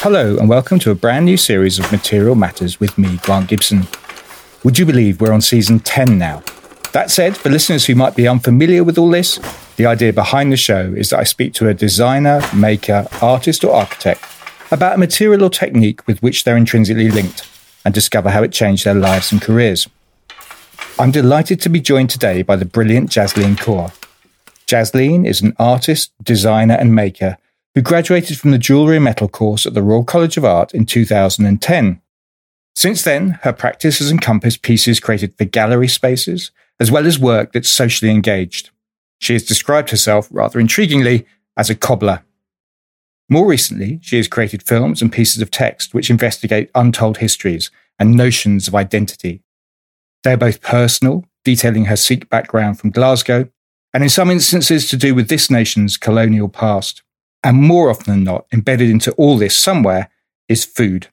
Hello, and welcome to a brand new series of Material Matters with me, Grant Gibson. Would you believe we're on season 10 now? That said, for listeners who might be unfamiliar with all this, the idea behind the show is that I speak to a designer, maker, artist, or architect about a material or technique with which they're intrinsically linked and discover how it changed their lives and careers. I'm delighted to be joined today by the brilliant Jasleen Kaur. Jasleen is an artist, designer, and maker who graduated from the Jewellery and Metal course at the Royal College of Art in 2010. Since then, her practice has encompassed pieces created for gallery spaces, as well as work that's socially engaged. She has described herself, rather intriguingly, as a cobbler. More recently, she has created films and pieces of text which investigate untold histories and notions of identity. They are both personal, detailing her Sikh background from Glasgow, and in some instances to do with this nation's colonial past. And more often than not, embedded into all this somewhere is food.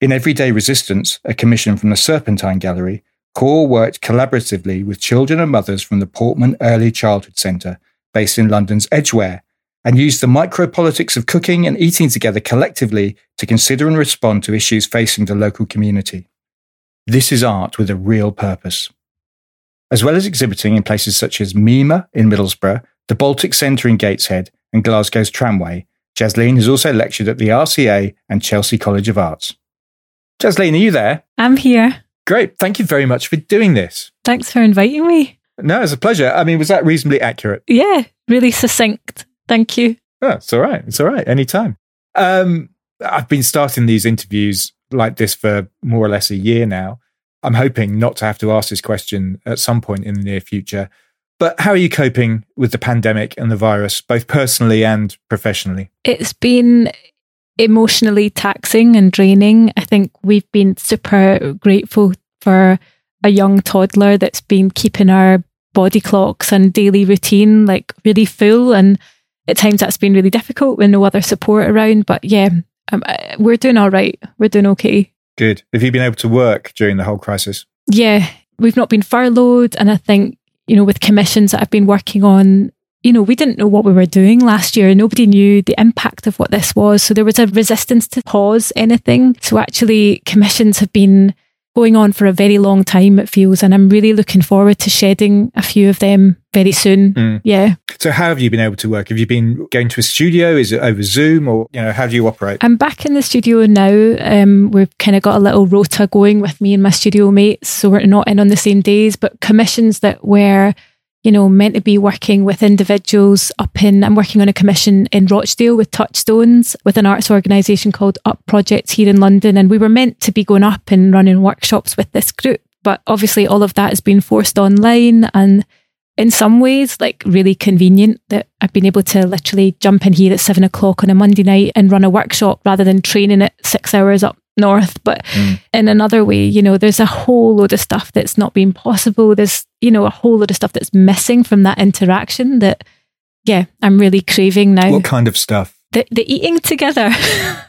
In Everyday Resistance, a commission from the Serpentine Gallery, Kaur worked collaboratively with children and mothers from the Portman Early Childhood Centre, based in London's Edgware, and used the micropolitics of cooking and eating together collectively to consider and respond to issues facing the local community. This is art with a real purpose. As well as exhibiting in places such as Mima in Middlesbrough, the Baltic Centre in Gateshead, and Glasgow's Tramway, Jasleen has also lectured at the RCA and Chelsea College of Arts. Jasleen, are you there? I'm here. Great. Thank you very much for doing this. Thanks for inviting me. No, it's a pleasure. I mean, was that reasonably accurate? Yeah, really succinct. Thank you. Oh, it's all right. It's all right. Anytime. Um, I've been starting these interviews like this for more or less a year now. I'm hoping not to have to ask this question at some point in the near future. But how are you coping with the pandemic and the virus, both personally and professionally? It's been emotionally taxing and draining. I think we've been super grateful for a young toddler that's been keeping our body clocks and daily routine like really full. And at times that's been really difficult with no other support around. But yeah, um, we're doing all right. We're doing okay. Good. Have you been able to work during the whole crisis? Yeah, we've not been furloughed. And I think, you know, with commissions that I've been working on, you know, we didn't know what we were doing last year. And nobody knew the impact of what this was. So there was a resistance to pause anything. So actually, commissions have been going on for a very long time, it feels. And I'm really looking forward to shedding a few of them very soon. Mm. Yeah. So, how have you been able to work? Have you been going to a studio? Is it over Zoom or, you know, how do you operate? I'm back in the studio now. Um, we've kind of got a little rota going with me and my studio mates. So, we're not in on the same days, but commissions that were you know, meant to be working with individuals up in, I'm working on a commission in Rochdale with Touchstones with an arts organisation called Up Projects here in London. And we were meant to be going up and running workshops with this group. But obviously, all of that has been forced online and in some ways, like really convenient that I've been able to literally jump in here at seven o'clock on a Monday night and run a workshop rather than training it six hours up north. But mm. in another way, you know, there's a whole load of stuff that's not been possible. There's, you know, a whole load of stuff that's missing from that interaction that, yeah, I'm really craving now. What kind of stuff? The, the eating together,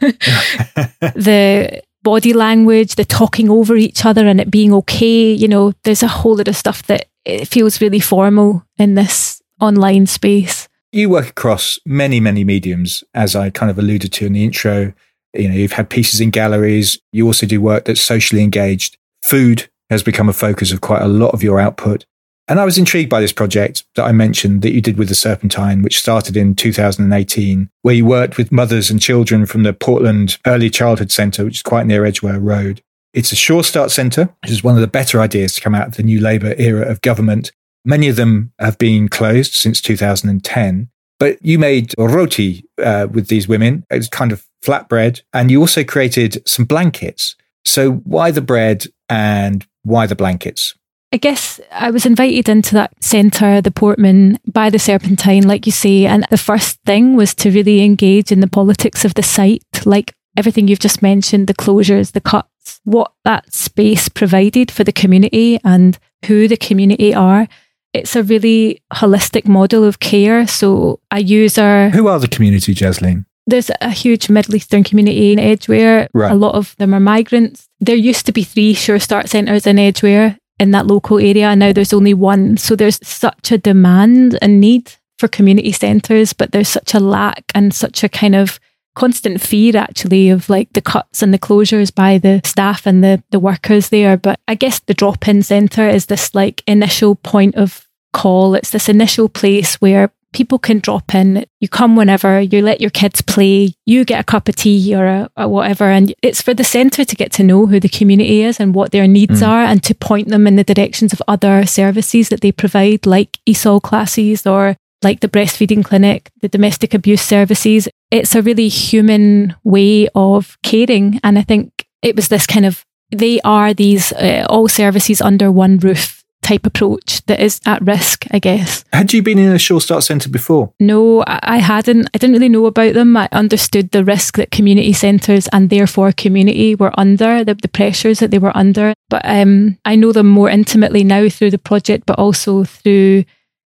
the body language, the talking over each other and it being okay. You know, there's a whole lot of stuff that it feels really formal in this online space. You work across many, many mediums, as I kind of alluded to in the intro. You know, you've had pieces in galleries. You also do work that's socially engaged. Food has become a focus of quite a lot of your output. And I was intrigued by this project that I mentioned that you did with the Serpentine, which started in 2018, where you worked with mothers and children from the Portland Early Childhood Centre, which is quite near Edgware Road. It's a Sure Start Centre, which is one of the better ideas to come out of the new Labour era of government. Many of them have been closed since 2010. But you made roti uh, with these women. It's kind of flatbread. And you also created some blankets. So why the bread and why the blankets? I guess I was invited into that centre, the Portman, by the Serpentine, like you say. And the first thing was to really engage in the politics of the site, like everything you've just mentioned the closures, the cuts, what that space provided for the community and who the community are. It's a really holistic model of care. So a user. Who are the community, Jasleen? There's a huge Middle Eastern community in Edgware. Right. A lot of them are migrants. There used to be three Sure Start centres in Edgware in that local area. And now there's only one. So there's such a demand and need for community centres, but there's such a lack and such a kind of constant fear actually of like the cuts and the closures by the staff and the, the workers there. But I guess the drop in centre is this like initial point of call. It's this initial place where people can drop in. You come whenever, you let your kids play, you get a cup of tea or, a, or whatever. And it's for the centre to get to know who the community is and what their needs mm. are and to point them in the directions of other services that they provide, like ESOL classes or like the breastfeeding clinic, the domestic abuse services. It's a really human way of caring. And I think it was this kind of, they are these uh, all services under one roof type approach that is at risk, I guess. Had you been in a Sure Start Centre before? No, I hadn't. I didn't really know about them. I understood the risk that community centres and therefore community were under, the, the pressures that they were under. But um, I know them more intimately now through the project, but also through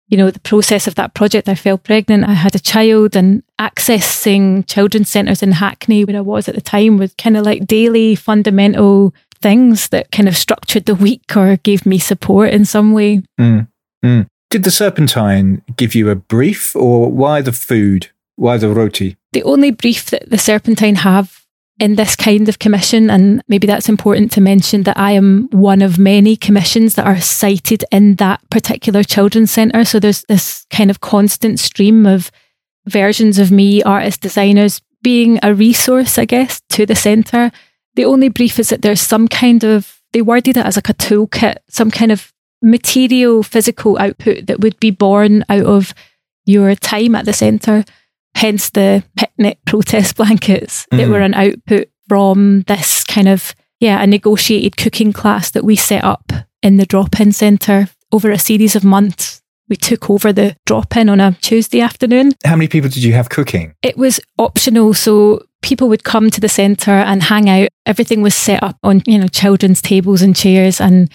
you know, the process of that project, I fell pregnant, I had a child, and accessing children's centres in Hackney, where I was at the time, was kind of like daily fundamental things that kind of structured the week or gave me support in some way. Mm, mm. Did the Serpentine give you a brief or why the food? Why the roti? The only brief that the Serpentine have in this kind of commission, and maybe that's important to mention that I am one of many commissions that are cited in that particular children's centre. So there's this kind of constant stream of versions of me, artists, designers, being a resource, I guess, to the centre the only brief is that there's some kind of, they worded it as like a toolkit, some kind of material, physical output that would be born out of your time at the centre. Hence the picnic protest blankets mm. that were an output from this kind of, yeah, a negotiated cooking class that we set up in the drop in centre over a series of months we took over the drop in on a Tuesday afternoon. How many people did you have cooking? It was optional. So people would come to the centre and hang out. Everything was set up on, you know, children's tables and chairs and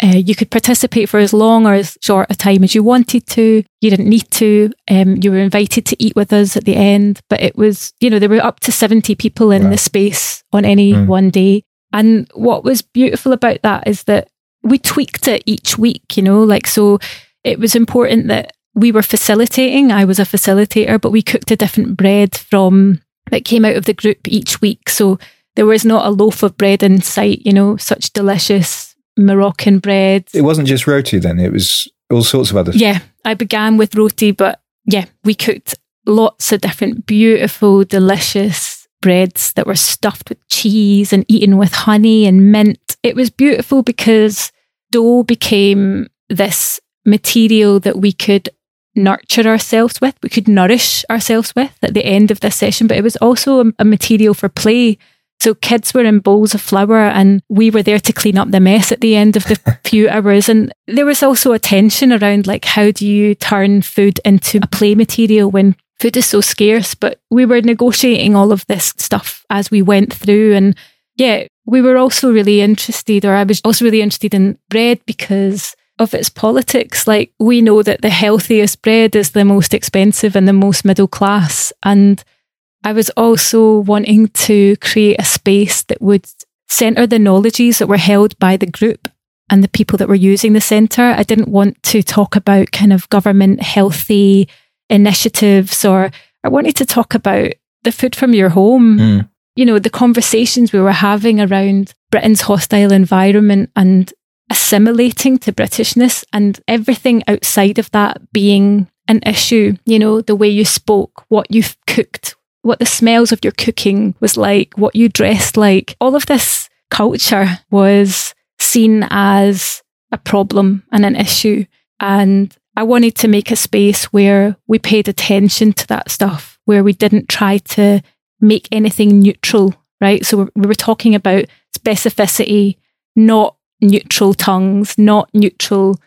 uh, you could participate for as long or as short a time as you wanted to. You didn't need to. Um, you were invited to eat with us at the end, but it was, you know, there were up to 70 people in wow. the space on any mm. one day. And what was beautiful about that is that we tweaked it each week, you know, like, so it was important that we were facilitating. I was a facilitator, but we cooked a different bread from that came out of the group each week. So there was not a loaf of bread in sight, you know, such delicious Moroccan bread. It wasn't just roti then, it was all sorts of other Yeah, I began with roti, but yeah, we cooked lots of different beautiful, delicious breads that were stuffed with cheese and eaten with honey and mint. It was beautiful because dough became this material that we could nurture ourselves with, we could nourish ourselves with at the end of this session, but it was also a, a material for play. So kids were in bowls of flour and we were there to clean up the mess at the end of the few hours. And there was also a tension around like, how do you turn food into a play material when food is so scarce? But we were negotiating all of this stuff as we went through. And yeah, we were also really interested, or I was also really interested in bread because of its politics. Like we know that the healthiest bread is the most expensive and the most middle class. And I was also wanting to create a space that would centre the knowledges that were held by the group and the people that were using the centre. I didn't want to talk about kind of government healthy initiatives or I wanted to talk about the food from your home. Mm. You know, the conversations we were having around Britain's hostile environment and assimilating to Britishness and everything outside of that being an issue. You know, the way you spoke, what you cooked, what the smells of your cooking was like, what you dressed like. All of this culture was seen as a problem and an issue. And I wanted to make a space where we paid attention to that stuff, where we didn't try to make anything neutral, right? So we were talking about specificity, not neutral tongues, not neutral,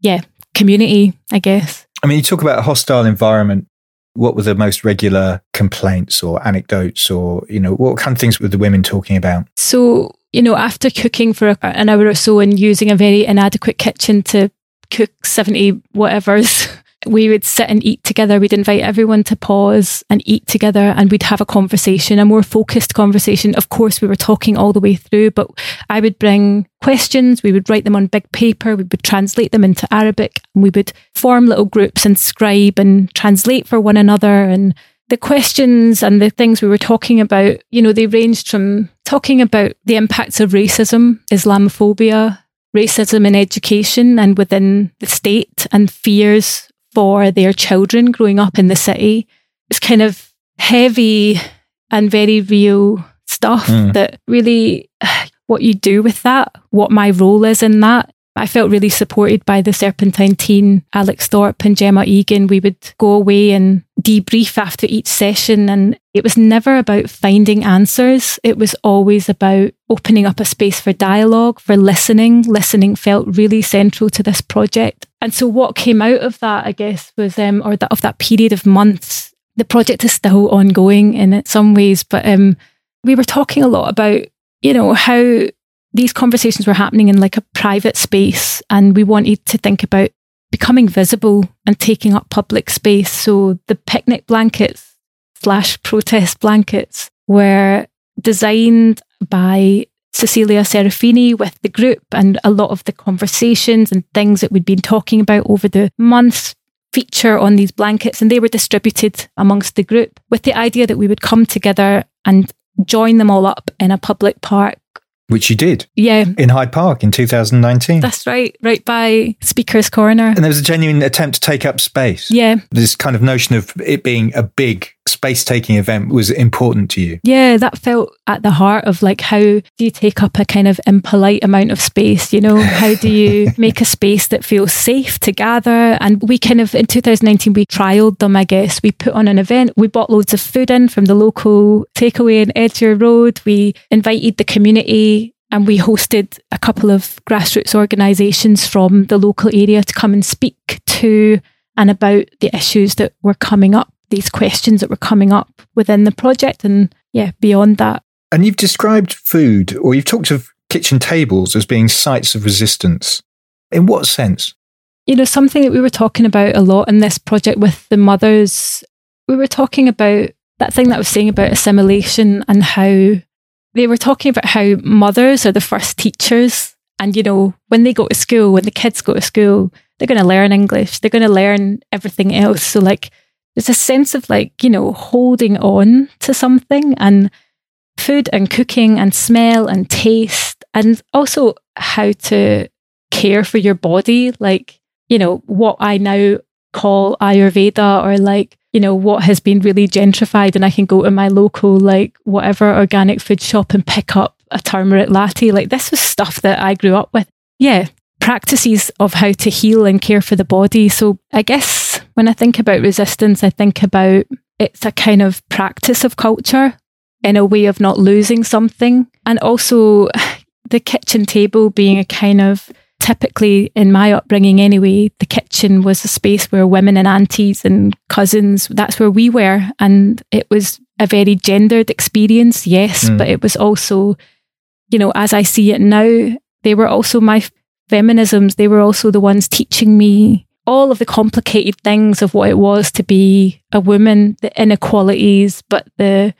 yeah, community, I guess. I mean, you talk about a hostile environment. What were the most regular complaints or anecdotes, or, you know, what kind of things were the women talking about? So, you know, after cooking for an hour or so and using a very inadequate kitchen to cook 70 whatevers, we would sit and eat together. We'd invite everyone to pause and eat together and we'd have a conversation, a more focused conversation. Of course, we were talking all the way through, but I would bring questions. We would write them on big paper. We would translate them into Arabic and we would form little groups and scribe and translate for one another. And the questions and the things we were talking about, you know, they ranged from talking about the impacts of racism, Islamophobia, racism in education and within the state, and fears for their children growing up in the city. It's kind of heavy and very real stuff mm. that really what you do with that, what my role is in that. I felt really supported by the Serpentine team, Alex Thorpe and Gemma Egan. We would go away and debrief after each session. And it was never about finding answers. It was always about opening up a space for dialogue, for listening. Listening felt really central to this project. And so what came out of that, I guess, was, um, or that of that period of months, the project is still ongoing in some ways, but um, we were talking a lot about, you know, how these conversations were happening in like a private space and we wanted to think about becoming visible and taking up public space. So the picnic blankets slash protest blankets were designed by Cecilia Serafini with the group and a lot of the conversations and things that we'd been talking about over the months feature on these blankets and they were distributed amongst the group with the idea that we would come together and join them all up in a public park which you did. Yeah. In Hyde Park in 2019. That's right, right by Speaker's Corner. And there was a genuine attempt to take up space. Yeah. This kind of notion of it being a big space taking event was important to you. Yeah, that felt at the heart of like how do you take up a kind of impolite amount of space? You know, how do you make a space that feels safe to gather? And we kind of in 2019 we trialed them, I guess. We put on an event, we bought loads of food in from the local takeaway in Edgware Road. We invited the community and we hosted a couple of grassroots organisations from the local area to come and speak to and about the issues that were coming up these questions that were coming up within the project and yeah, beyond that. And you've described food or you've talked of kitchen tables as being sites of resistance. In what sense? You know, something that we were talking about a lot in this project with the mothers, we were talking about that thing that I was saying about assimilation and how they were talking about how mothers are the first teachers. And, you know, when they go to school, when the kids go to school, they're going to learn English, they're going to learn everything else. So, like, there's a sense of like, you know, holding on to something and food and cooking and smell and taste and also how to care for your body. Like, you know, what I now call Ayurveda or like, you know, what has been really gentrified and I can go to my local, like, whatever organic food shop and pick up a turmeric latte. Like, this was stuff that I grew up with. Yeah, practices of how to heal and care for the body. So I guess when I think about resistance, I think about it's a kind of practice of culture in a way of not losing something. And also the kitchen table being a kind of typically in my upbringing anyway, the kitchen was a space where women and aunties and cousins, that's where we were. And it was a very gendered experience, yes, mm. but it was also, you know, as I see it now, they were also my feminisms, they were also the ones teaching me all of the complicated things of what it was to be a woman, the inequalities, but the,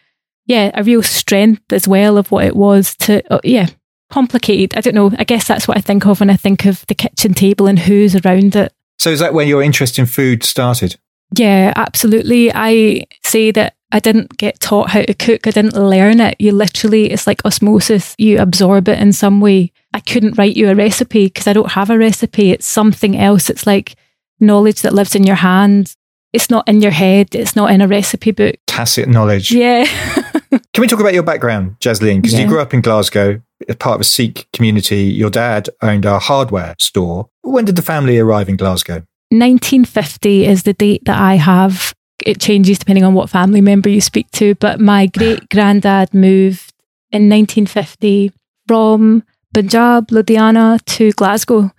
yeah, a real strength as well of what it was to, uh, yeah, complicated. I don't know. I guess that's what I think of when I think of the kitchen table and who's around it. So is that when your interest in food started? Yeah, absolutely. I say that I didn't get taught how to cook. I didn't learn it. You literally, it's like osmosis. You absorb it in some way. I couldn't write you a recipe because I don't have a recipe. It's something else. It's like knowledge that lives in your hand. It's not in your head. It's not in a recipe book. Tacit knowledge. Yeah. Can we talk about your background, Jasleen? Because yeah. you grew up in Glasgow as part of a Sikh community. Your dad owned a hardware store. When did the family arrive in Glasgow? 1950 is the date that I have it changes depending on what family member you speak to. But my great granddad moved in 1950 from Punjab, Ludhiana to Glasgow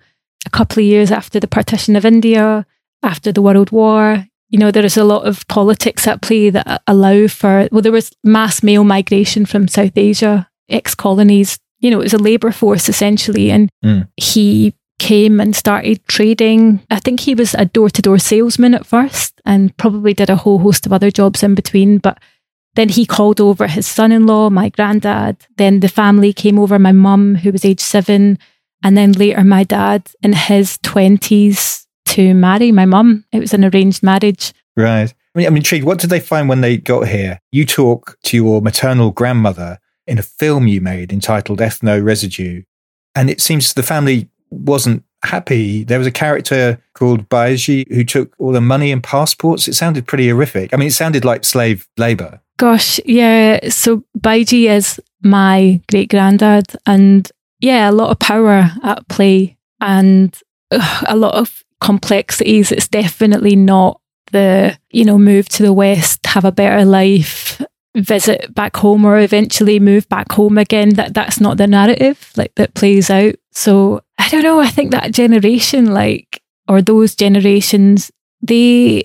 a couple of years after the partition of India, after the World War. You know, there is a lot of politics at play that allow for, well, there was mass male migration from South Asia, ex colonies. You know, it was a labour force essentially. And mm. he came and started trading. I think he was a door to door salesman at first and probably did a whole host of other jobs in between. But then he called over his son in law, my granddad. Then the family came over, my mum, who was age seven. And then later, my dad in his 20s to marry my mum. It was an arranged marriage. Right. I mean, I'm intrigued. What did they find when they got here? You talk to your maternal grandmother in a film you made entitled Ethno Residue, and it seems the family wasn't happy. There was a character called Baiji who took all the money and passports. It sounded pretty horrific. I mean, it sounded like slave labor. Gosh, yeah. So Baiji is my great granddad, and yeah, a lot of power at play and a lot of complexities. It's definitely not the, you know, move to the West, have a better life, visit back home or eventually move back home again. That that's not the narrative like that plays out. So I don't know. I think that generation, like, or those generations, they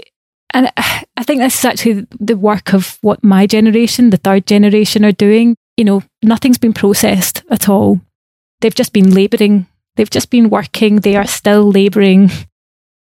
and uh, I think this is actually the work of what my generation, the third generation, are doing. You know, nothing's been processed at all. They've just been labouring. They've just been working. They are still labouring.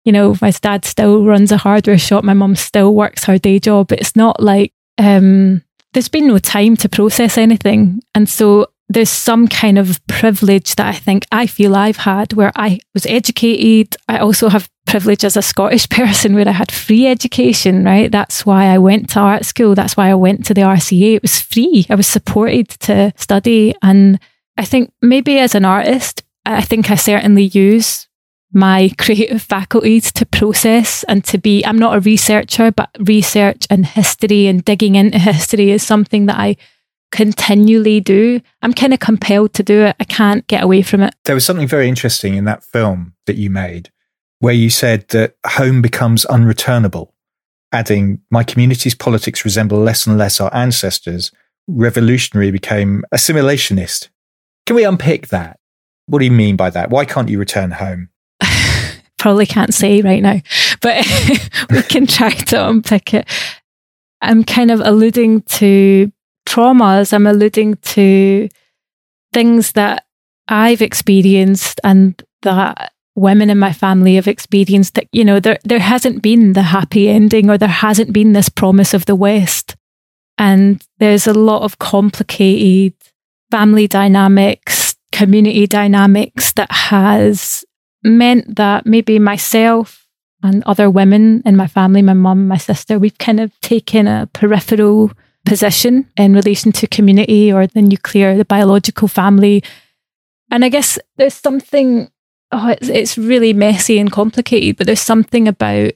You know, my dad still runs a hardware shop. My mum still works her day job. It's not like um, there's been no time to process anything. And so there's some kind of privilege that I think I feel I've had where I was educated. I also have privilege as a Scottish person where I had free education, right? That's why I went to art school. That's why I went to the RCA. It was free. I was supported to study. And I think maybe as an artist, I think I certainly use my creative faculties to process and to be, I'm not a researcher, but research and history and digging into history is something that I continually do. I'm kind of compelled to do it. I can't get away from it. There was something very interesting in that film that you made where you said that home becomes unreturnable, adding, My community's politics resemble less and less our ancestors. Revolutionary became assimilationist. Can we unpick that? What do you mean by that? Why can't you return home? Probably can't say right now, but we can try to unpick it. I'm kind of alluding to traumas, I'm alluding to things that I've experienced and that women in my family have experienced that, you know, there, there hasn't been the happy ending or there hasn't been this promise of the West. And there's a lot of complicated family dynamics, community dynamics that has meant that maybe myself and other women in my family, my mum, my sister, we've kind of taken a peripheral position in relation to community or the nuclear, the biological family. And I guess there's something, oh, it's, it's really messy and complicated, but there's something about,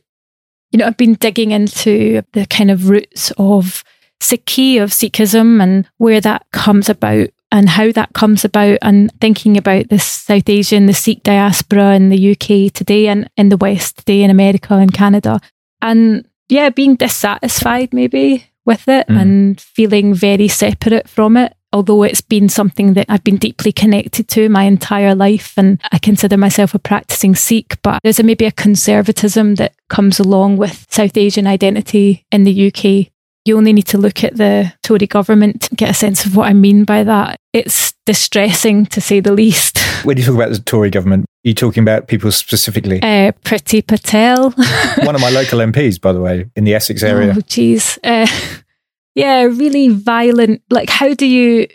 you know, I've been digging into the kind of roots of Sikhi, of Sikhism, and where that comes about and how that comes about, and thinking about the South Asian, the Sikh diaspora in the UK today and in the West today, in America and Canada. And yeah, being dissatisfied maybe with it mm. and feeling very separate from it. Although it's been something that I've been deeply connected to my entire life, and I consider myself a practicing Sikh, but there's a, maybe a conservatism that comes along with South Asian identity in the UK you only need to look at the Tory government to get a sense of what I mean by that. It's distressing to say the least. When you talk about the Tory government, are you talking about people specifically? Uh, Priti Patel. One of my local MPs, by the way, in the Essex area. Oh, jeez. Uh, yeah, really violent. Like, how do you.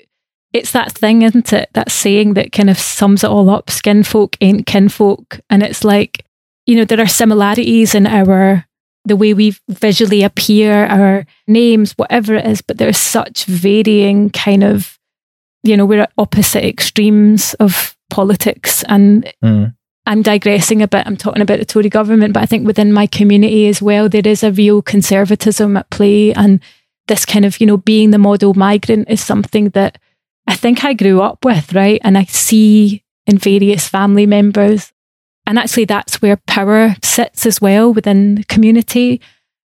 It's that thing, isn't it? That saying that kind of sums it all up skin folk ain't kinfolk. And it's like, you know, there are similarities in our the way we visually appear, our names, whatever it is, but there's such varying kind of, you know, we're at opposite extremes of politics. And mm. I'm digressing a bit. I'm talking about the Tory government, but I think within my community as well, there is a real conservatism at play. And this kind of, you know, being the model migrant is something that I think I grew up with, right? And I see in various family members and actually, that's where power sits as well within the community.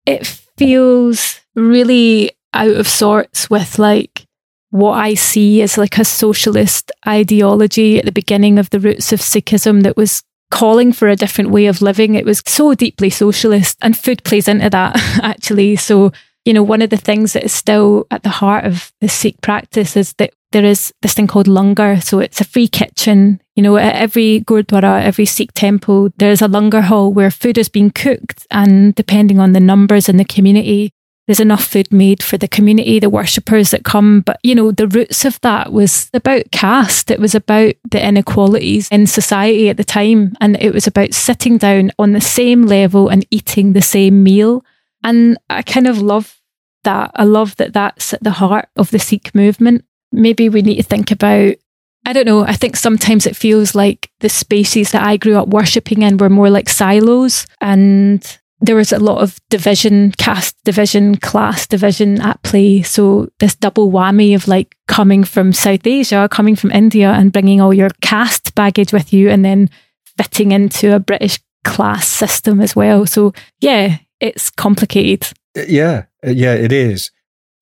It feels really out of sorts with like what I see as like a socialist ideology at the beginning of the roots of Sikhism that was calling for a different way of living. It was so deeply socialist, and food plays into that actually. So, you know, one of the things that is still at the heart of the Sikh practice is that there is this thing called langar. So it's a free kitchen. You know, at every Gurdwara, every Sikh temple, there's a langar hall where food is being cooked. And depending on the numbers in the community, there's enough food made for the community, the worshippers that come. But, you know, the roots of that was about caste. It was about the inequalities in society at the time. And it was about sitting down on the same level and eating the same meal And I kind of love that. I love that that's at the heart of the Sikh movement. Maybe we need to think about I don't know. I think sometimes it feels like the spaces that I grew up worshipping in were more like silos and there was a lot of division, caste division, class division at play. So this double whammy of like coming from South Asia, coming from India and bringing all your caste baggage with you and then fitting into a British class system as well. So yeah, it's complicated. Uh, yeah, uh, yeah, it is.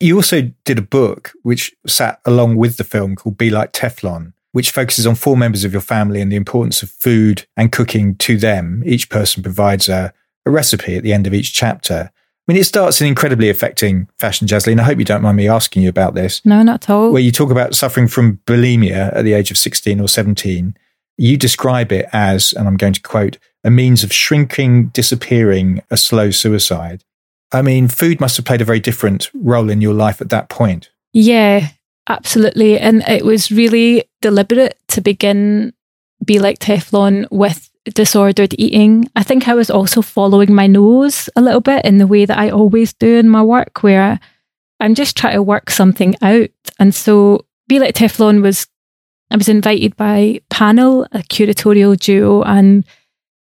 You also did a book which sat along with the film called Be Like Teflon, which focuses on four members of your family and the importance of food and cooking to them. Each person provides a, a recipe at the end of each chapter. I mean, it starts in incredibly affecting fashion, Jasleen. I hope you don't mind me asking you about this. No, not at all. Where you talk about suffering from bulimia at the age of 16 or 17. You describe it as, and I'm going to quote, a means of shrinking, disappearing, a slow suicide. I mean, food must have played a very different role in your life at that point. Yeah, absolutely. And it was really deliberate to begin Be Like Teflon with disordered eating. I think I was also following my nose a little bit in the way that I always do in my work, where I'm just trying to work something out. And so Be Like Teflon was, I was invited by Panel, a curatorial duo, and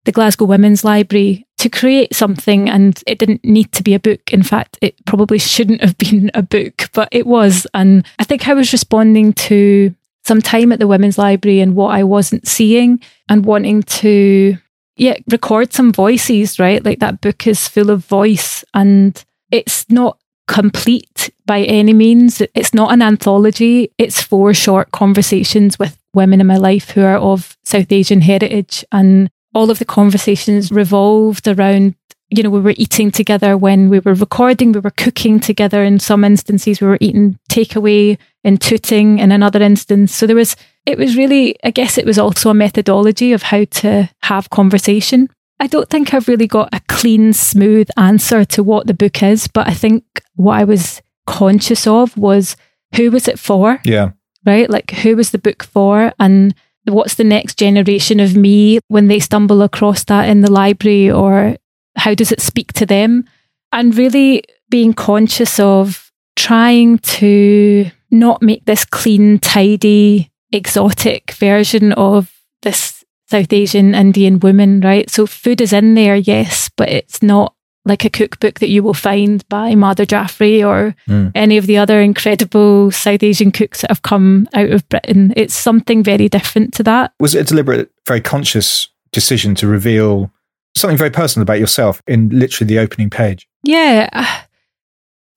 the Glasgow Women's Library to create something and it didn't need to be a book. In fact, it probably shouldn't have been a book, but it was. And I think I was responding to some time at the Women's Library and what I wasn't seeing and wanting to, yeah, record some voices, right? Like that book is full of voice and it's not complete by any means. It's not an anthology. It's four short conversations with women in my life who are of South Asian heritage and all of the conversations revolved around you know, we were eating together when we were recording, we were cooking together in some instances, we were eating takeaway and tooting in another instance. So there was, it was really, I guess it was also a methodology of how to have conversation. I don't think I've really got a clean, smooth answer to what the book is, but I think what I was conscious of was who was it for? Yeah. Right? Like, who was the book for? And what's the next generation of me when they stumble across that in the library or how does it speak to them? And really being conscious of trying to not make this clean tidy exotic version of this south asian indian woman right? So food is in there yes but it's not like a cookbook that you will find by Madhur Jaffrey or mm. any of the other incredible South Asian cooks that have come out of Britain. It's something very different to that. Was it a deliberate, very conscious decision to reveal something very personal about yourself in literally the opening page? Yeah.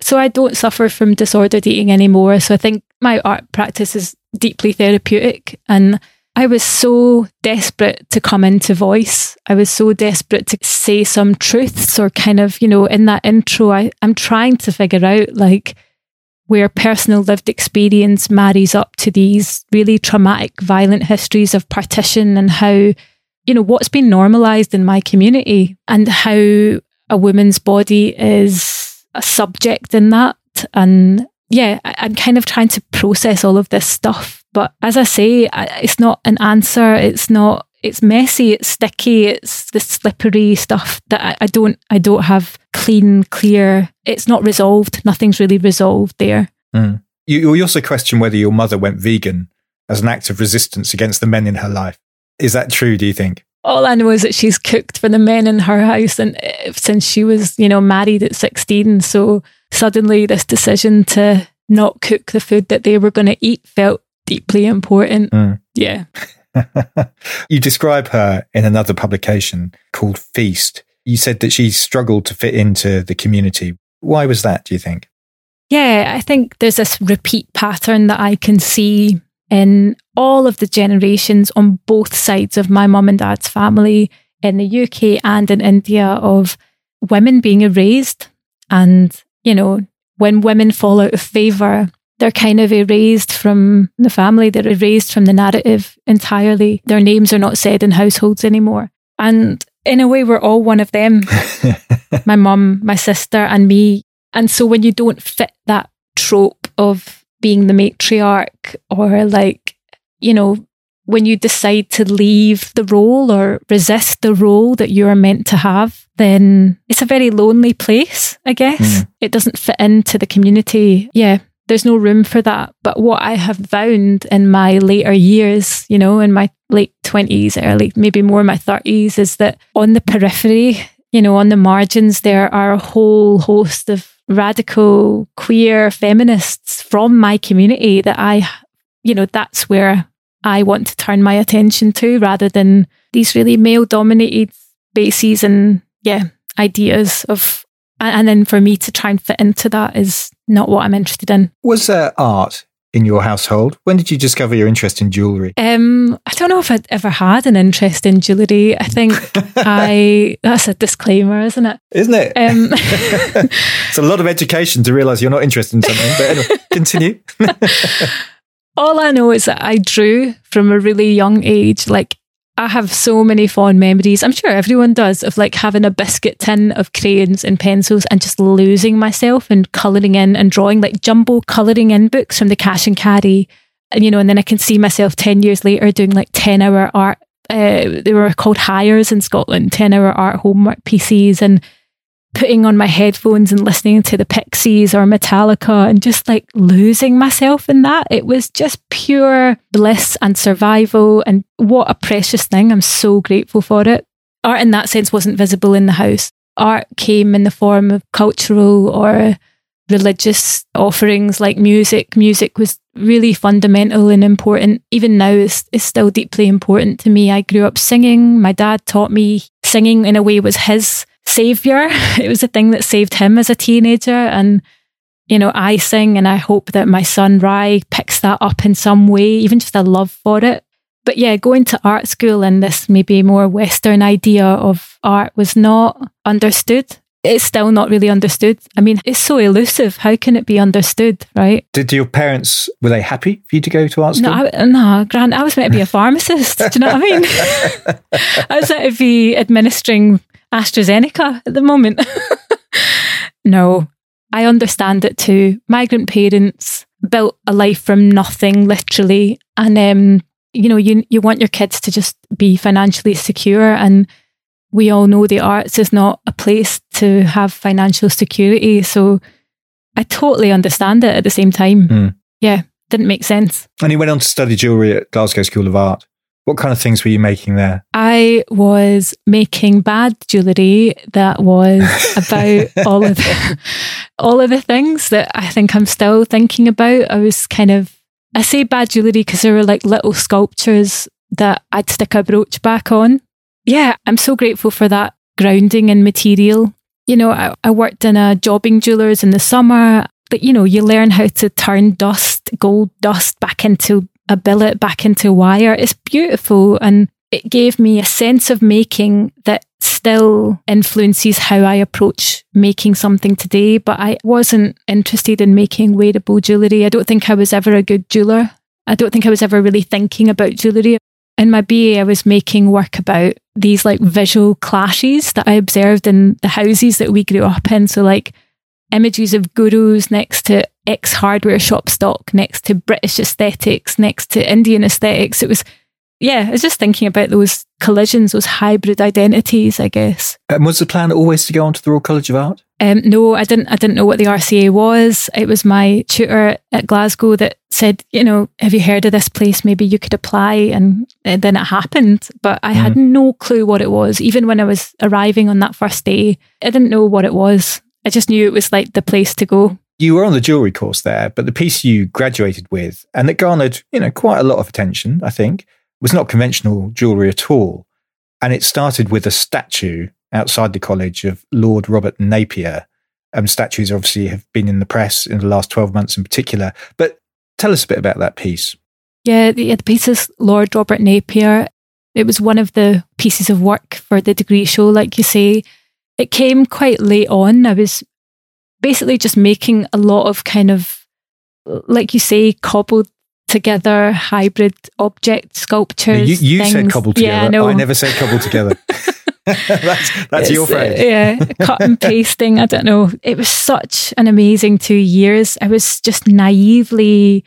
So I don't suffer from disordered eating anymore. So I think my art practice is deeply therapeutic and I was so desperate to come into voice. I was so desperate to say some truths or kind of, you know, in that intro, I, I'm trying to figure out like where personal lived experience marries up to these really traumatic, violent histories of partition and how, you know, what's been normalized in my community and how a woman's body is a subject in that. And yeah, I, I'm kind of trying to process all of this stuff but as I say, it's not an answer. It's not. It's messy. It's sticky. It's the slippery stuff that I, don't. I don't have clean, clear. It's not resolved. Nothing's really resolved there. Mm. You, you also question whether your mother went vegan as an act of resistance against the men in her life. Is that true? Do you think? all I know is that she's cooked for the men in her house and eh, since she was, you know, married at 16. So suddenly this decision to not cook the food that they were going to eat felt deeply important. Mm. Yeah. you describe her in another publication called Feast. You said that she struggled to fit into the community. Why was that, do you think? Yeah, I think there's this repeat pattern that I can see in all of the generations on both sides of my mum and dad's family in the UK and in India of women being erased. And, you know, when women fall out of favour, they're kind of erased from the family, they're erased from the narrative entirely. Their names are not said in households anymore. And in a way, we're all one of them my mum, my sister, and me. And so when you don't fit that trope of being the matriarch or like, you know, when you decide to leave the role or resist the role that you're meant to have, then it's a very lonely place, I guess. Mm. It doesn't fit into the community. Yeah, there's no room for that. But what I have found in my later years, you know, in my late 20s, early, maybe more my 30s, is that on the periphery, you know, on the margins, there are a whole host of radical queer feminists from my community that I, you know, that's where I want to turn my attention to rather than these really male dominated bases and yeah, ideas of and then for me to try and fit into that is not what I'm interested in. Was there art in your household? When did you discover your interest in jewellery? Um, I don't know if I'd ever had an interest in jewellery. I think I that's a disclaimer, isn't it? Isn't it? Um, it's a lot of education to realise you're not interested in something. But anyway, continue. All I know is that I drew from a really young age. Like I have so many fond memories. I'm sure everyone does of like having a biscuit tin of crayons and pencils and just losing myself and colouring in and drawing like jumbo colouring in books from the cash and carry. And you know, and then I can see myself 10 years later doing like 10 hour art. Uh, they were called Highers in Scotland, 10 hour art homework pieces and putting on my headphones and listening to the Pixies or Metallica and just like losing myself in that. It was just pure bliss and survival. And what a precious thing. I'm so grateful for it. Art in that sense wasn't visible in the house. Art came in the form of cultural or religious offerings like music. Music was really fundamental and important. Even now, is still deeply important to me. I grew up singing. My dad taught me singing in a way was his savior. It was a thing that saved him as a teenager. And, you know, I sing and I hope that my son Rye picks that up in some way, even just a love for it. But yeah, going to art school and this maybe more Western idea of art was not understood. It's still not really understood. I mean, it's so elusive. How can it be understood, right? Did your parents, were they happy for you to go to art school? No, I, no Grant, I was meant to be a pharmacist. Do you know what I mean? I was meant to be administering AstraZeneca at the moment. no, I understand it too. Migrant parents built a life from nothing, literally, and um, you know, you you want your kids to just be financially secure, and we all know the arts is not a place to have financial security. So, I totally understand it. At the same time, mm. yeah, didn't make sense. And he went on to study jewelry at Glasgow School of Art. What kind of things were you making there? I was making bad jewellery that was about all of the, all of the things that I think I'm still thinking about. I was kind of I say bad jewellery because there were like little sculptures that I'd stick a brooch back on. Yeah, I'm so grateful for that grounding in material. You know, I, I worked in a jobbing jewellers in the summer. But you know, you learn how to turn dust, gold dust back into a billet back into wire. It's beautiful and it gave me a sense of making that still influences how I approach making something today. But I wasn't interested in making wearable jewellery. I don't think I was ever a good jeweller. I don't think I was ever really thinking about jewellery. In my BA, I was making work about these like visual clashes that I observed in the houses that we grew up in. So, like images of gurus next to ex hardware shop stock, next to British aesthetics, next to Indian aesthetics. It was, yeah, I was just thinking about those collisions, those hybrid identities, I guess. And was the plan always to go on to the Royal College of Art? Um, no, I didn't. I didn't know what the RCA was. It was my tutor at Glasgow that said, you know, have you heard of this place? Maybe you could apply, and, and then it happened. But I mm. had no clue what it was. Even when I was arriving on that first day, I didn't know what it was. I just knew it was like the place to go. You were on the jewelry course there, but the piece you graduated with, and that garnered, you know, quite a lot of attention, I think, was not conventional jewelry at all. And it started with a statue outside the college of Lord Robert Napier. Um, statues obviously have been in the press in the last 12 months in particular. But tell us a bit about that piece. Yeah, the, the piece is Lord Robert Napier. It was one of the pieces of work for the degree show, like you say. It came quite late on. I was basically just making a lot of kind of, like you say, cobbled together hybrid object sculptures. you, you said cobbled together. Yeah, no. I never said cobbled together. that's that's your phrase. Uh, yeah, cut and pasting. I don't know. It was such an amazing two years. I was just naively.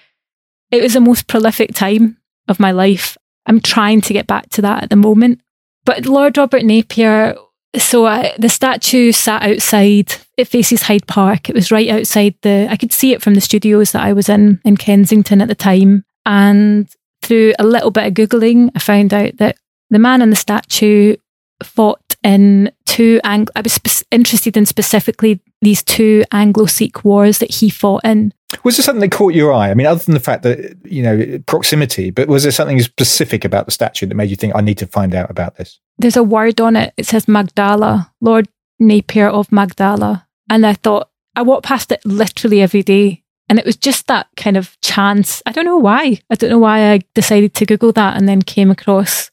It was the most prolific time of my life. I'm trying to get back to that at the moment. But Lord Robert Napier, so I, the statue sat outside. It faces Hyde Park. It was right outside the. I could see it from the studios that I was in in Kensington at the time. And through a little bit of googling, I found out that the man on the statue fought in two Ang- I was spe- interested in specifically these two Anglo-Sikh wars that he fought in. Was there something that caught your eye? I mean, other than the fact that you know proximity, but was there something specific about the statue that made you think I need to find out about this? There's a word on it. It says Magdala, Lord Napier of Magdala, and I thought I walk past it literally every day, and it was just that kind of chance. I don't know why. I don't know why I decided to Google that and then came across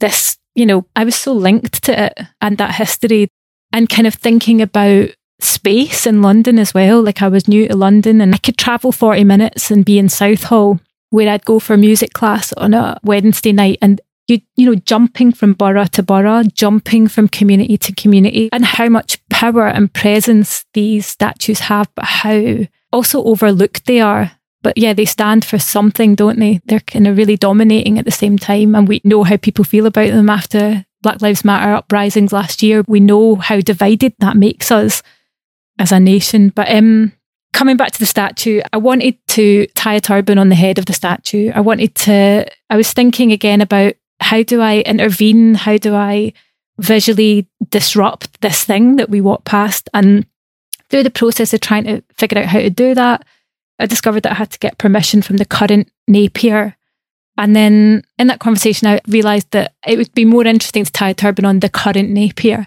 this you know, I was so linked to it and that history and kind of thinking about space in London as well. Like I was new to London and I could travel 40 minutes and be in Southall where I'd go for music class on a Wednesday night and you you know jumping from borough to borough jumping from community to community and how much power and presence these statues have but how also overlooked they are but yeah, they stand for something, don't they? They're kind of really dominating at the same time. And we know how people feel about them after Black Lives Matter uprisings last year. We know how divided that makes us as a nation. But um, coming back to the statue, I wanted to tie a turban on the head of the statue. I wanted to, I was thinking again about how do I intervene? How do I visually disrupt this thing that we walk past? And through the process of trying to figure out how to do that, I discovered that I had to get permission from the current Napier. And then in that conversation, I realised that it would be more interesting to tie a turban on the current Napier.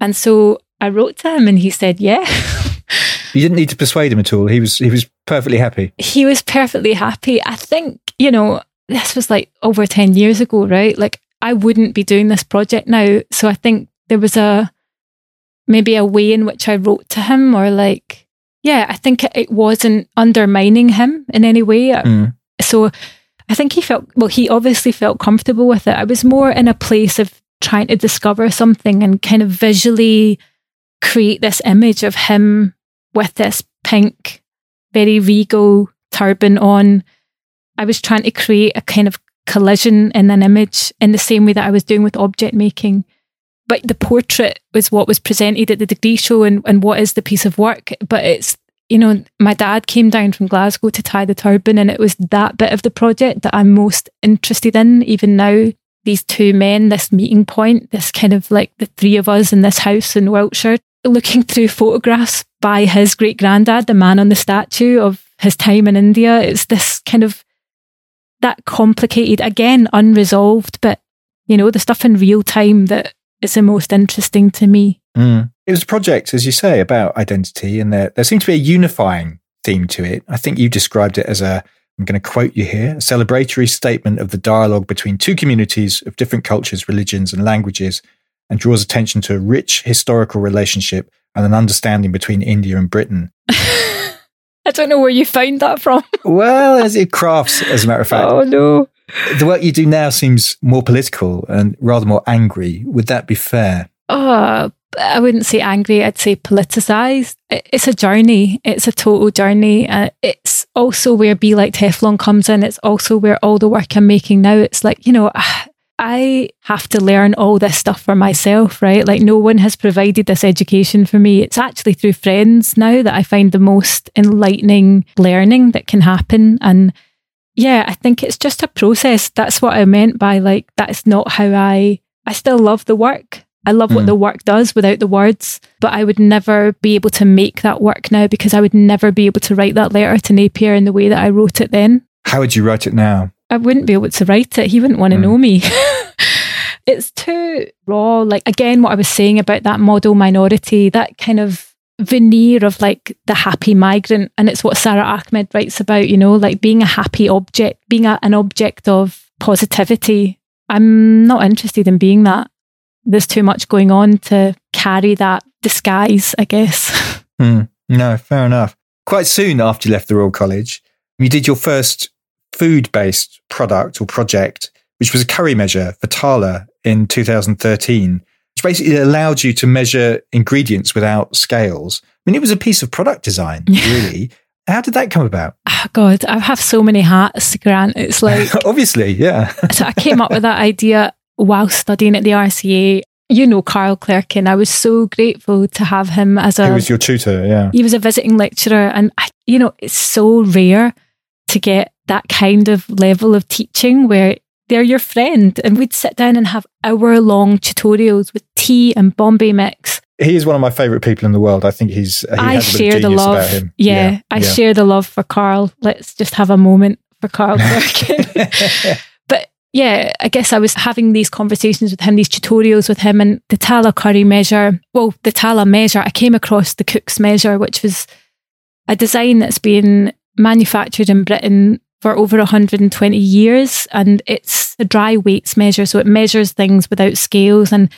And so I wrote to him and he said, yeah. you didn't need to persuade him at all. He was, he was perfectly happy. He was perfectly happy. I think, you know, this was like over 10 years ago, right? Like I wouldn't be doing this project now. So I think there was a, maybe a way in which I wrote to him or like, yeah, I think it wasn't undermining him in any way. Mm. So I think he felt, well, he obviously felt comfortable with it. I was more in a place of trying to discover something and kind of visually create this image of him with this pink, very regal turban on. I was trying to create a kind of collision in an image in the same way that I was doing with object making but the portrait was what was presented at the degree show and, and what is the piece of work. But it's, you know, my dad came down from Glasgow to tie the turban, and it was that bit of the project that I'm most interested in, even now. These two men, this meeting point, this kind of like the three of us in this house in Wiltshire, looking through photographs by his great granddad, the man on the statue of his time in India. It's this kind of that complicated, again, unresolved, but you know, the stuff in real time that is the most interesting to me. Mm. It was a project, as you say, about identity, and there, there seemed to be a unifying theme to it. I think you described it as a, I'm going to quote you here, a celebratory statement of the dialogue between two communities of different cultures, religions, and languages, and draws attention to a rich historical relationship and an understanding between India and Britain. I don't know where you found that from. well, as it crafts, as a matter of fact. Oh, no the work you do now seems more political and rather more angry. Would that be fair? Oh, I wouldn't say angry. I'd say politicized. It's a journey. It's a total journey. Uh, it's also where Be Like Teflon comes in. It's also where all the work I'm making now. It's like you know. I have to learn all this stuff for myself, right? Like, no one has provided this education for me. It's actually through friends now that I find the most enlightening learning that can happen. And yeah, I think it's just a process. That's what I meant by like, that's not how I, I still love the work. I love mm. what the work does without the words, but I would never be able to make that work now because I would never be able to write that letter to Napier in the way that I wrote it then. How would you write it now? I wouldn't be able to write it. He wouldn't want to mm. know me. it's too raw. Like, again, what I was saying about that model minority, that kind of veneer of like the happy migrant and it's what Sara Ahmed writes about you know like being a happy object being a, an object of positivity. I'm not interested in being that. There's too much going on to carry that disguise i guess. Mm, no fair enough. Quite soon after you left the royal college you did your first food-based product or project which was a curry measure for tala in 2013 which basically allowed you to measure ingredients without scales. I mean, it was a piece of product design, really. How did that come about? Oh God, I have so many hats, Grant. It's like obviously, yeah. so I came up with that idea while studying at the RCA. You know Carl Clerkin. I was so grateful to have him as a. He was your tutor, yeah. He was a visiting lecturer, and I, you know it's so rare to get that kind of level of teaching where they're your friend, and we'd sit down and have hour long tutorials with tea and Bombay mix he is one of my favorite people in the world. I think he's. He I share the love. Yeah, yeah, I yeah. share the love for Carl. Let's just have a moment for Carl but yeah, I guess I was having these conversations with him, these tutorials with him, and the Tala curry measure. Well, the Tala measure. I came across the Cook's measure, which was a design that's been manufactured in Britain for over 120 years, and it's a dry weights measure, so it measures things without scales and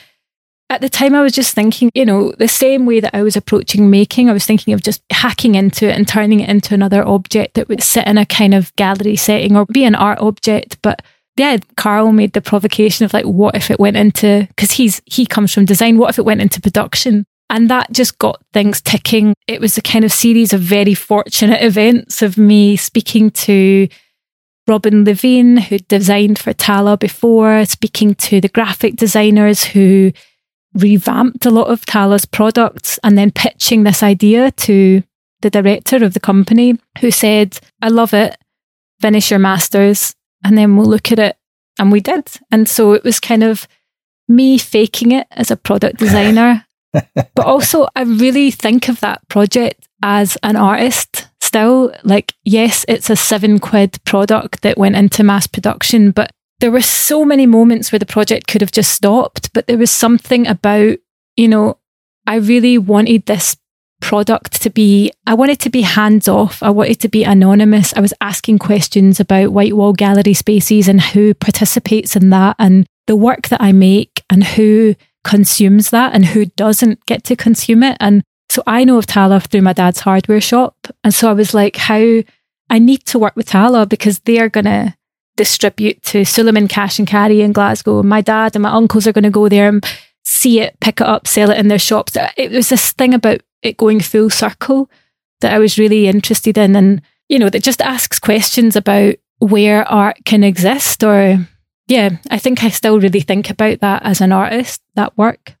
at the time, I was just thinking, you know, the same way that I was approaching making, I was thinking of just hacking into it and turning it into another object that would sit in a kind of gallery setting or be an art object. But yeah, Carl made the provocation of like, what if it went into, because he's, he comes from design, what if it went into production? And that just got things ticking. It was a kind of series of very fortunate events of me speaking to Robin Levien, who designed for Tala before, speaking to the graphic designers who revamped a lot of Tala's products and then pitching this idea to the director of the company who said, I love it, finish your masters, and then we'll look at it. And we did. And so it was kind of me faking it as a product designer. But also, I really think of that project as an artist still. Like, yes, it's a seven quid product that went into mass production, but there were so many moments where the project could have just stopped, but there was something about, you know, I really wanted this product to be, I wanted to be hands off. I wanted to be anonymous. I was asking questions about white wall gallery spaces and who participates in that and the work that I make and who consumes that and who doesn't get to consume it. And so I know of Tala through my dad's hardware shop. And so I was like, how I need to work with Tala because they are going to distribute to Suleiman Cash and Carry in Glasgow. And my dad and my uncles are going to go there and see it, pick it up, sell it in their shops. It was this thing about it going full circle that I was really interested in. And, you know, that just asks questions about where art can exist. Or, yeah, I think I still really think about that as an artist, that work.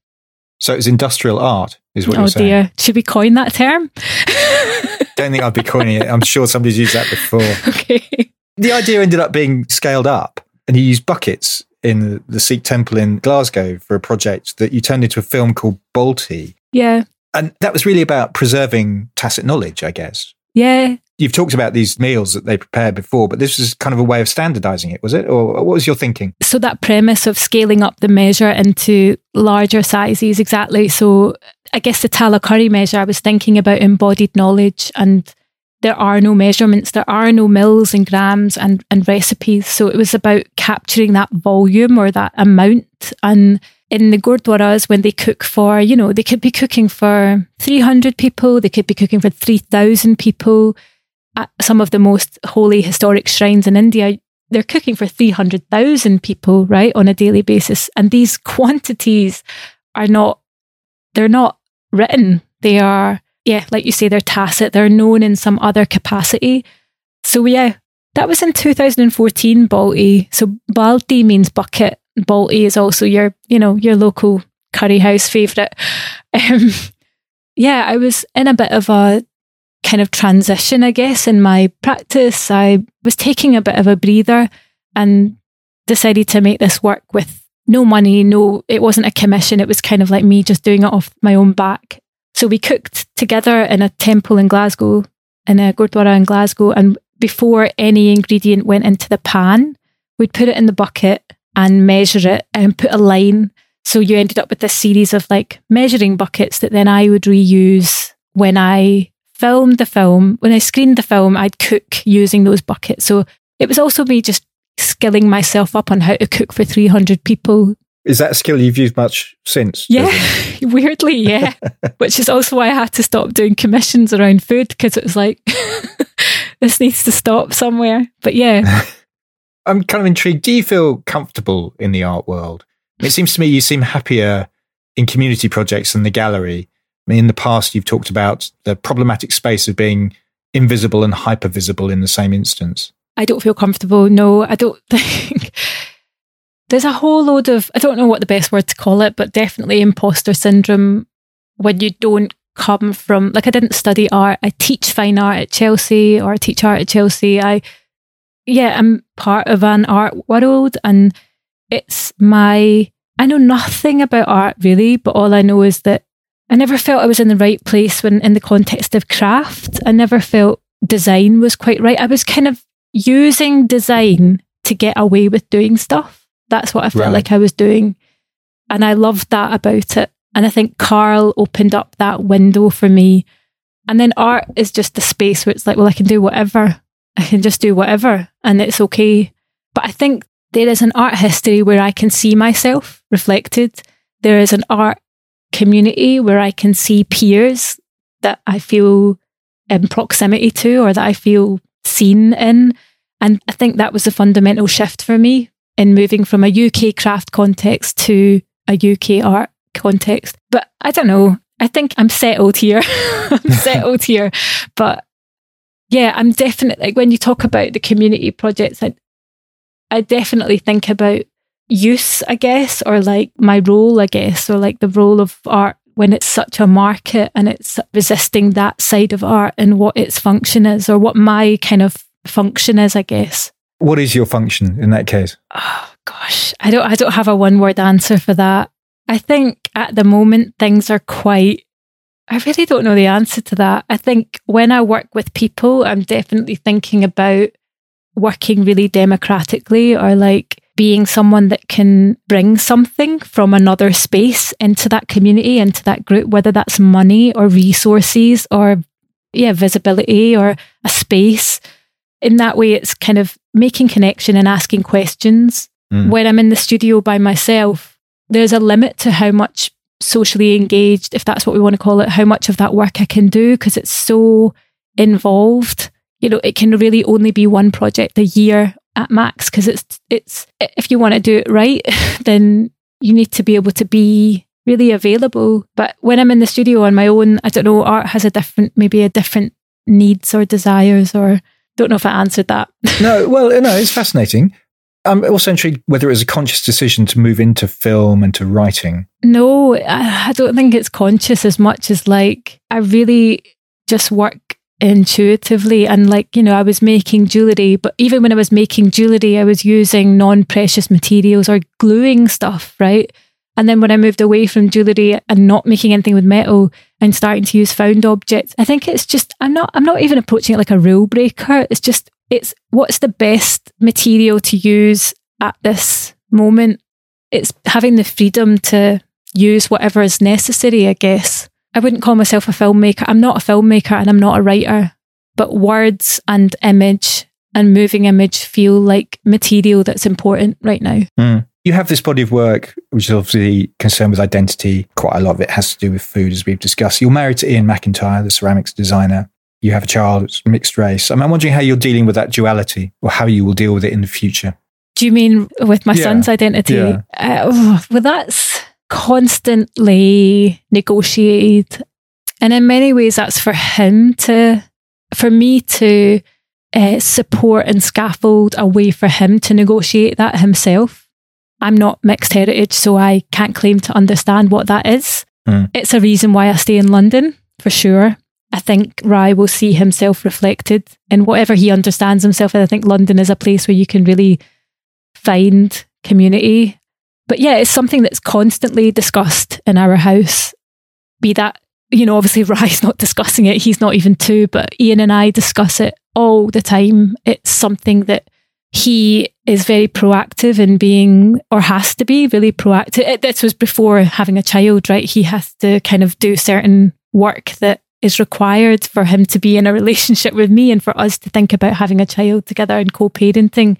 So it's industrial art, is what oh you're saying. Oh dear. Should we coin that term? Don't think I'd be coining it. I'm sure somebody's used that before. Okay the idea ended up being scaled up, and you used buckets in the Sikh temple in Glasgow for a project that you turned into a film called Balti. Yeah. And that was really about preserving tacit knowledge, I guess. Yeah. You've talked about these meals that they prepared before, but this was kind of a way of standardizing it, was it? Or what was your thinking? So, that premise of scaling up the measure into larger sizes, exactly. So, I guess the Tala curry measure, I was thinking about embodied knowledge and there are no measurements, there are no mills and grams and, and recipes. So it was about capturing that volume or that amount. And in the Gurdwaras, when they cook for, you know, they could be cooking for 300 people, they could be cooking for 3,000 people. At some of the most holy historic shrines in India, they're cooking for 300,000 people, right, on a daily basis. And these quantities are not, they're not written. They are yeah, like you say, they're tacit, they're known in some other capacity. So, yeah, that was in 2014, Balti. So, Balti means bucket. Balti is also your, you know, your local curry house favourite. Um, yeah, I was in a bit of a kind of transition, I guess, in my practice. I was taking a bit of a breather and decided to make this work with no money, no, it wasn't a commission. It was kind of like me just doing it off my own back. So we cooked together in a temple in Glasgow, in a Gurdwara in Glasgow. And before any ingredient went into the pan, we'd put it in the bucket and measure it and put a line. So you ended up with this series of like measuring buckets that then I would reuse when I filmed the film. When I screened the film, I'd cook using those buckets. So it was also me just skilling myself up on how to cook for 300 people is that a skill you've used much since? Yeah, weirdly, yeah. Which is also why I had to stop doing commissions around food because it was like, this needs to stop somewhere. But yeah. I'm kind of intrigued. Do you feel comfortable in the art world? It seems to me you seem happier in community projects than the gallery. In the past, you've talked about the problematic space of being invisible and hyper visible in the same instance? I don't feel comfortable. No, I don't think. There's a whole load of, I don't know what the best word to call it, but definitely imposter syndrome when you don't come from, like, I didn't study art. I teach fine art at Chelsea or I teach art at Chelsea. I, yeah, I'm part of an art world and it's my, I know nothing about art really, but all I know is that I never felt I was in the right place when in the context of craft. I never felt design was quite right. I was kind of using design to get away with doing stuff. That's what I felt right. like I was doing. And I loved that about it. And I think Carl opened up that window for me. And then art is just the space where it's like, well, I can do whatever. I can just do whatever and it's okay. But I think there is an art history where I can see myself reflected. There is an art community where I can see peers that I feel in proximity to or that I feel seen in. And I think that was a fundamental shift for me in moving from a UK craft context to a UK art context. But I don't know. I think I'm settled here. I'm settled here. But yeah, I'm definitely like when you talk about the community projects, I, I definitely think about use, I guess, or like my role, I guess, or like the role of art when it's such a market and it's resisting that side of art and what its function is or what my kind of function is, I guess. What is your function in that case? Oh gosh, I don't I don't have a one word answer for that. I think at the moment things are quite I really don't know the answer to that. I think when I work with people, I'm definitely thinking about working really democratically or like being someone that can bring something from another space into that community, into that group, whether that's money or resources or, yeah, visibility or a space. In that way, it's kind of making connection and asking questions. Mm. When I'm in the studio by myself, there's a limit to how much socially engaged, if that's what we want to call it, how much of that work I can do because it's so involved. You know, it can really only be one project a year at max because it's it's if you want to do it right, then you need to be able to be really available. But when I'm in the studio on my own, I don't know, art has a different maybe a different needs or desires or don't know if I answered that. no, well, no, it's fascinating. I'm also intrigued whether it was a conscious decision to move into film and to writing. No, I don't think it's conscious as much as like I really just work intuitively. And like you know i was making jewelry but even when i was making jewelry i was using non-precious materials or gluing stuff right? And then when i moved away from jewelry and not making anything with metal and starting to use found objects i think it's just i'm not i'm not even approaching it like a rule breaker. It's just it's what's the best material to use at this moment? It's having the freedom to use whatever is necessary i guess I wouldn't call myself a filmmaker. I'm not a filmmaker and I'm not a writer, but words and image and moving image feel like material that's important right now. Mm. You have this body of work, which is obviously concerned with identity. Quite a lot of it has to do with food, as we've discussed. You're married to Ian McIntyre, the ceramics designer. You have a child, it's mixed race. I'm wondering how you're dealing with that duality or how you will deal with it in the future. Do you mean with my yeah. son's identity? Yeah. Uh, oh, well, that's constantly negotiated. And in many ways, that's for him to, for me to uh, support and scaffold a way for him to negotiate that himself. I'm not mixed heritage, so I can't claim to understand what that is. Mm. It's a reason why I stay in London, for sure. I think Rye will see himself reflected in whatever he understands himself. And I think London is a place where you can really find community but yeah, it's something that's constantly discussed in our house. Be that, you know, obviously Rye's not discussing it. He's not even two, but Ian and I discuss it all the time. It's something that he is very proactive in being, or has to be really proactive. This was before having a child, right? He has to kind of do certain work that is required for him to be in a relationship with me and for us to think about having a child together and co parenting.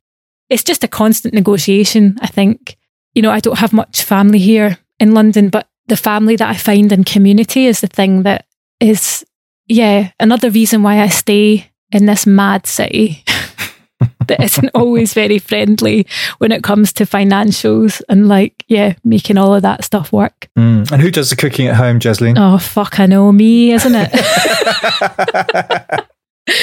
It's just a constant negotiation, I think you know, I don't have much family here in London, but the family that I find in community is the thing that is, yeah, another reason why I stay in this mad city that isn't always very friendly when it comes to financials and like, yeah, making all of that stuff work. Mm. And who does the cooking at home, Jasleen? Oh, fuck, I know me, isn't it?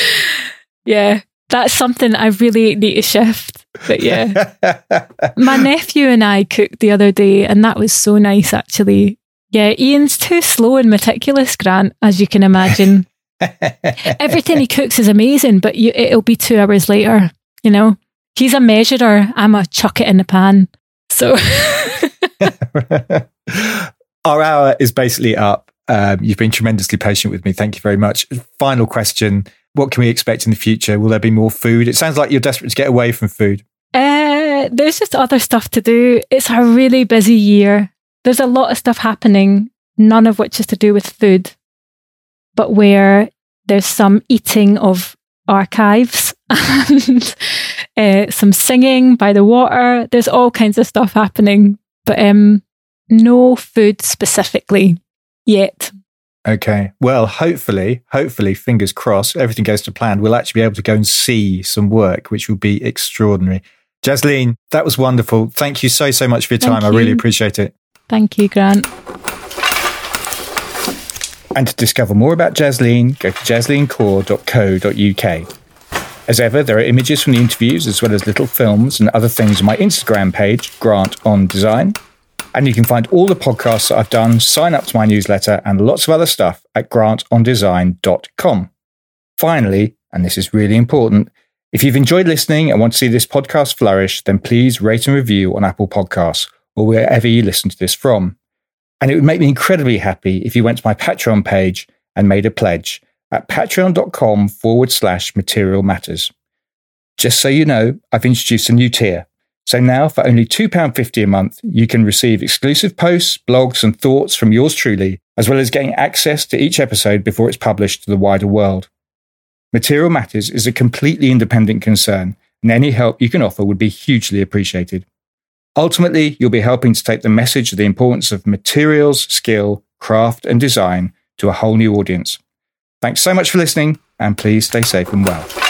yeah, that's something I really need to shift. But yeah, my nephew and I cooked the other day, and that was so nice actually. Yeah, Ian's too slow and meticulous, Grant, as you can imagine. Everything he cooks is amazing, but you, it'll be two hours later. You know, he's a measurer. I'm a chuck it in the pan. So our hour is basically up. Um, you've been tremendously patient with me. Thank you very much. Final question: What can we expect in the future? Will there be more food? It sounds like you're desperate to get away from food. Uh, there's just other stuff to do. It's a really busy year. There's a lot of stuff happening, none of which is to do with food, but where there's some eating of archives and uh, some singing by the water. There's all kinds of stuff happening, but um, no food specifically yet. Okay. Well, hopefully, hopefully, fingers crossed, everything goes to plan. We'll actually be able to go and see some work, which will be extraordinary. Jasleen, that was wonderful. Thank you so, so much for your time. I really appreciate it. Thank you, Grant. And to discover more about Jasleen, go to jasleenkaur.co.uk. As ever, there are images from the interviews as well as little films and other things on my Instagram page, Grant on Design. And you can find all the podcasts that I've done, sign up to my newsletter, and lots of other stuff at grantondesign.com. Finally, and this is really important, if you've enjoyed listening and want to see this podcast flourish, then please rate and review on Apple Podcasts or wherever you listen to this from. And it would make me incredibly happy if you went to my Patreon page and made a pledge at patreon.com forward slash material matters. Just so you know, I've introduced a new tier. So now, for only £2.50 a month, you can receive exclusive posts, blogs, and thoughts from yours truly, as well as getting access to each episode before it's published to the wider world. Material Matters is a completely independent concern, and any help you can offer would be hugely appreciated. Ultimately, you'll be helping to take the message of the importance of materials, skill, craft, and design to a whole new audience. Thanks so much for listening, and please stay safe and well.